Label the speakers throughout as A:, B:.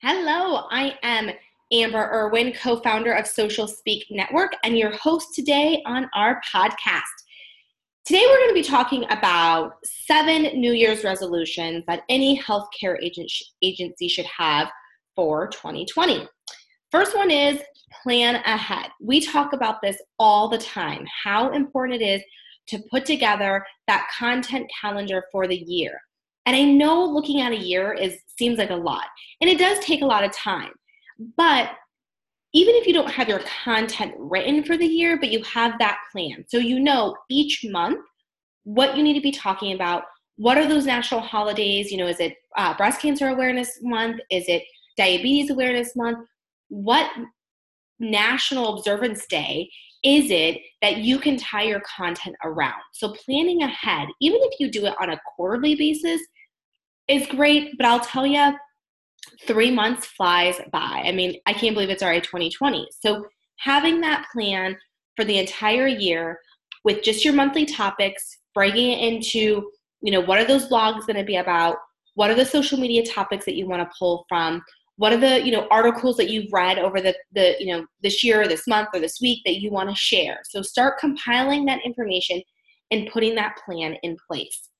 A: Hello, I am Amber Irwin, co founder of Social Speak Network, and your host today on our podcast. Today, we're going to be talking about seven New Year's resolutions that any healthcare agency should have for 2020. First one is plan ahead. We talk about this all the time how important it is to put together that content calendar for the year. And I know looking at a year is seems like a lot, and it does take a lot of time. But even if you don't have your content written for the year, but you have that plan, so you know each month what you need to be talking about. What are those national holidays? You know, is it uh, Breast Cancer Awareness Month? Is it Diabetes Awareness Month? What national observance day is it that you can tie your content around? So, planning ahead, even if you do it on a quarterly basis, is great, but I'll tell you, three months flies by. I mean, I can't believe it's already 2020. So, having that plan for the entire year with just your monthly topics, breaking it into, you know, what are those blogs going to be about? What are the social media topics that you want to pull from? What are the, you know, articles that you've read over the, the, you know, this year or this month or this week that you want to share? So start compiling that information and putting that plan in place.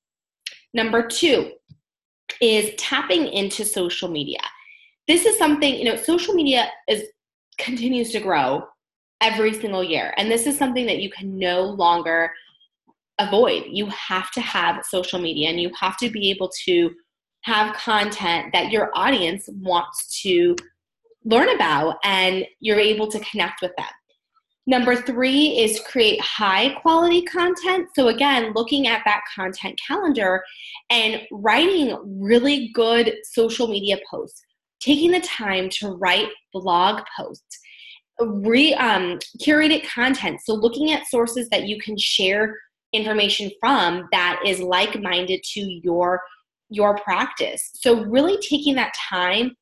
A: Number two, is tapping into social media. This is something, you know, social media is continues to grow every single year. And this is something that you can no longer avoid. You have to have social media and you have to be able to have content that your audience wants to learn about and you're able to connect with them. Number three is create high quality content. So, again, looking at that content calendar and writing really good social media posts, taking the time to write blog posts, re um, curated content. So, looking at sources that you can share information from that is like minded to your your practice. So, really taking that time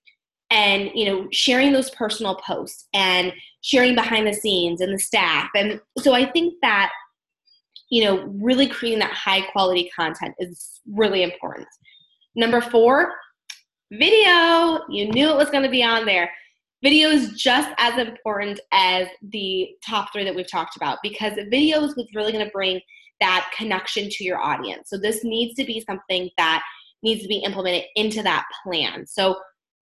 A: and you know sharing those personal posts and sharing behind the scenes and the staff. And so i think that you know really creating that high quality content is really important. Number four video. You knew it was going to be on there. Video is just as important as the top three that we've talked about because video is what's really going to bring that connection to your audience. So this needs to be something that needs to be implemented into that plan. So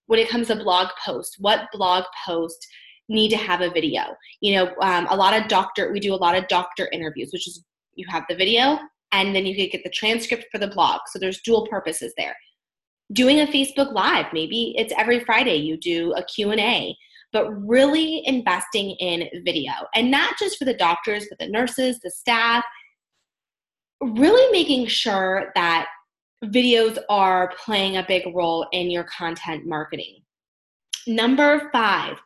A: when it comes to blog posts, what blog post need to have a video? You know, um, a lot of doctor, we do a lot of doctor interviews, which is you have the video and then you can get the transcript for the blog. So there's dual purposes there. Doing a Facebook Live, maybe it's every Friday you do a Q&A, but really investing in video. And not just for the doctors, but the nurses, the staff, really making sure that videos are playing a big role in your content marketing. Number five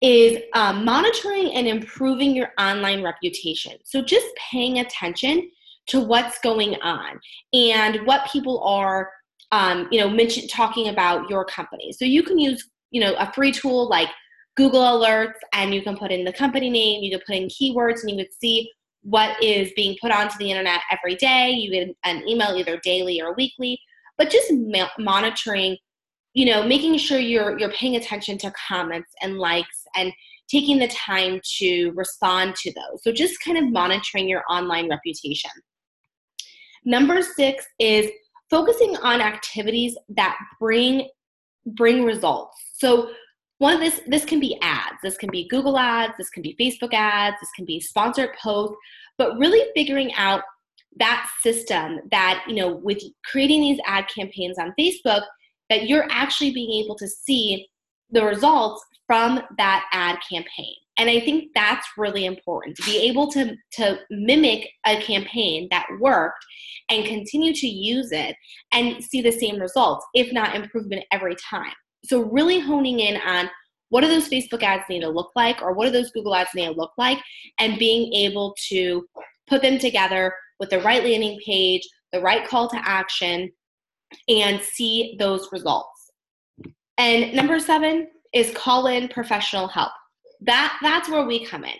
A: is um, monitoring and improving your online reputation. So just paying attention to what's going on and what people are, um, you know, mention, talking about your company. So you can use, you know, a free tool like Google Alerts, and you can put in the company name, you can put in keywords, and you would see what is being put onto the internet every day. You get an email either daily or weekly, but just ma- monitoring, you know, making sure you're you're paying attention to comments and likes and taking the time to respond to those. So just kind of monitoring your online reputation. Number 6 is focusing on activities that bring bring results. So one of this this can be ads. This can be google ads. This can be facebook ads. This can be sponsored posts. But really figuring out that system that you know with creating these ad campaigns on facebook that you're actually being able to see the results from that ad campaign. And i think that's really important to be able to to mimic a campaign that worked and continue to use it and see the same results if not improvement every time so really honing in on what do those Facebook ads need to look like or what do those Google ads need to look like and being able to put them together with the right landing page, the right call to action, and see those results. And number seven is call in professional help. That that's where we come in.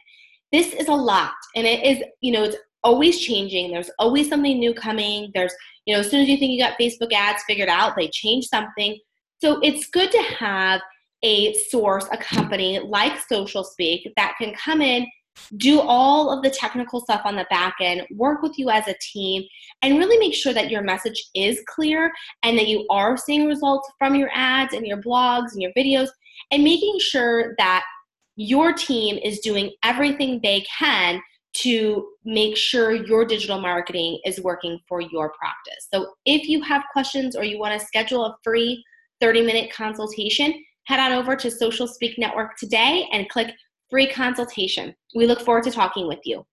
A: This is a lot, and it is you know it's always changing. There's always something new coming. There's you know as soon as you think you got Facebook ads figured out, they change something. So it's good to have a source, a company like Social Speak that can come in, do all of the technical stuff on the back end, work with you as a team, and really make sure that your message is clear and that you are seeing results from your ads and your blogs and your videos, and making sure that your team is doing everything they can to make sure your digital marketing is working for your practice. So if you have questions or you want to schedule a free 30 minute consultation, head on over to Social Speak Network today and click free consultation. We look forward to talking with you.